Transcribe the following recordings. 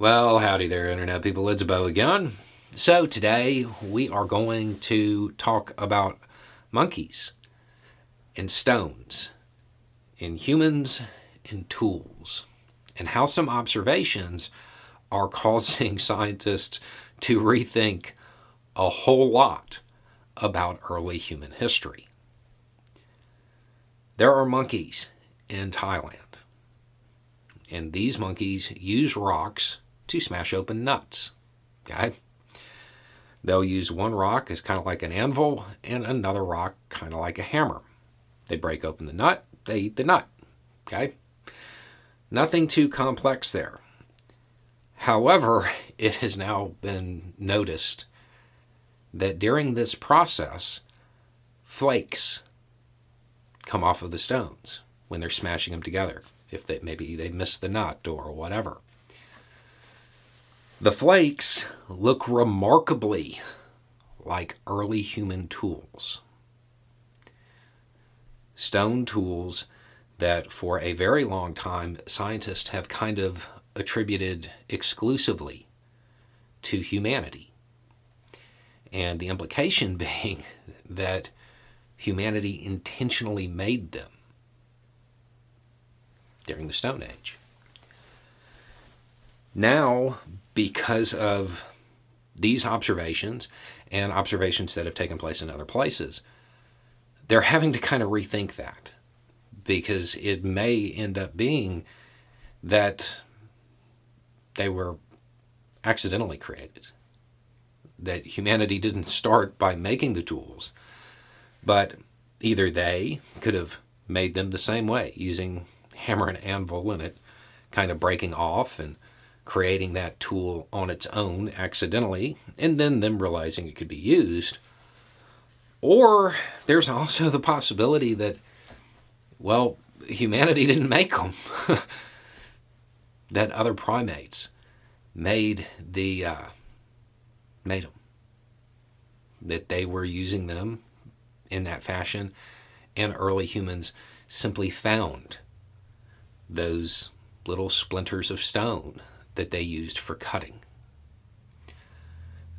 Well, howdy there, Internet people. It's Beau again. So, today we are going to talk about monkeys and stones, and humans and tools, and how some observations are causing scientists to rethink a whole lot about early human history. There are monkeys in Thailand, and these monkeys use rocks to smash open nuts. Okay? They'll use one rock as kind of like an anvil and another rock kind of like a hammer. They break open the nut, they eat the nut. Okay? Nothing too complex there. However, it has now been noticed that during this process, flakes come off of the stones when they're smashing them together. If they maybe they miss the nut or whatever. The flakes look remarkably like early human tools. Stone tools that for a very long time scientists have kind of attributed exclusively to humanity. And the implication being that humanity intentionally made them during the Stone Age. Now, because of these observations and observations that have taken place in other places, they're having to kind of rethink that because it may end up being that they were accidentally created. That humanity didn't start by making the tools, but either they could have made them the same way, using hammer and anvil and it kind of breaking off and creating that tool on its own accidentally, and then them realizing it could be used. Or there's also the possibility that, well, humanity didn't make them. that other primates made the uh, made them. That they were using them in that fashion, and early humans simply found those little splinters of stone that they used for cutting.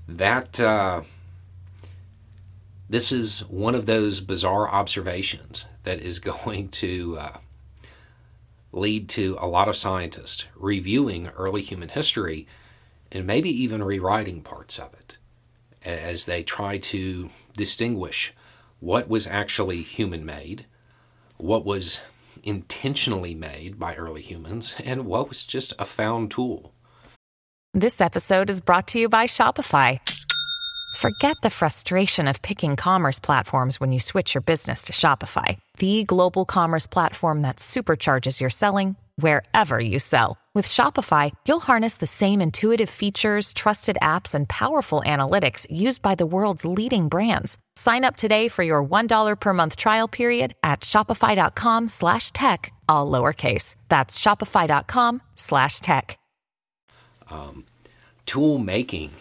That uh, this is one of those bizarre observations that is going to uh, lead to a lot of scientists reviewing early human history and maybe even rewriting parts of it as they try to distinguish what was actually human made, what was intentionally made by early humans and what was just a found tool. This episode is brought to you by Shopify. Forget the frustration of picking commerce platforms when you switch your business to Shopify, the global commerce platform that supercharges your selling wherever you sell. With Shopify, you'll harness the same intuitive features, trusted apps, and powerful analytics used by the world's leading brands. Sign up today for your $1 per month trial period at shopify.com slash tech, all lowercase. That's shopify.com slash tech. Um, tool making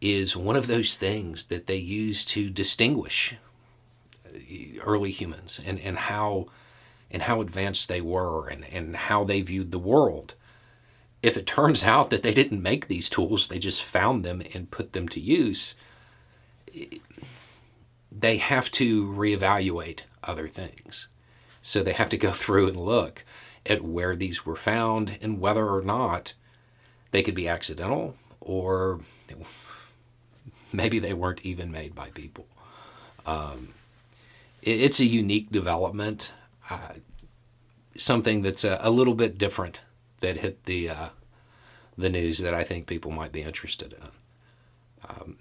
is one of those things that they use to distinguish early humans and, and how and how advanced they were and, and how they viewed the world. If it turns out that they didn't make these tools, they just found them and put them to use, they have to reevaluate other things. So they have to go through and look at where these were found and whether or not they could be accidental or maybe they weren't even made by people. Um, it, it's a unique development uh, something that's a, a, little bit different that hit the uh, the news that I think people might be interested in. Um,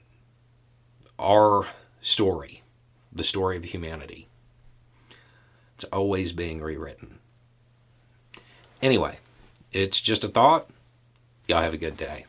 our story, the story of humanity, it's always being rewritten. Anyway, it's just a thought. Y'all have a good day.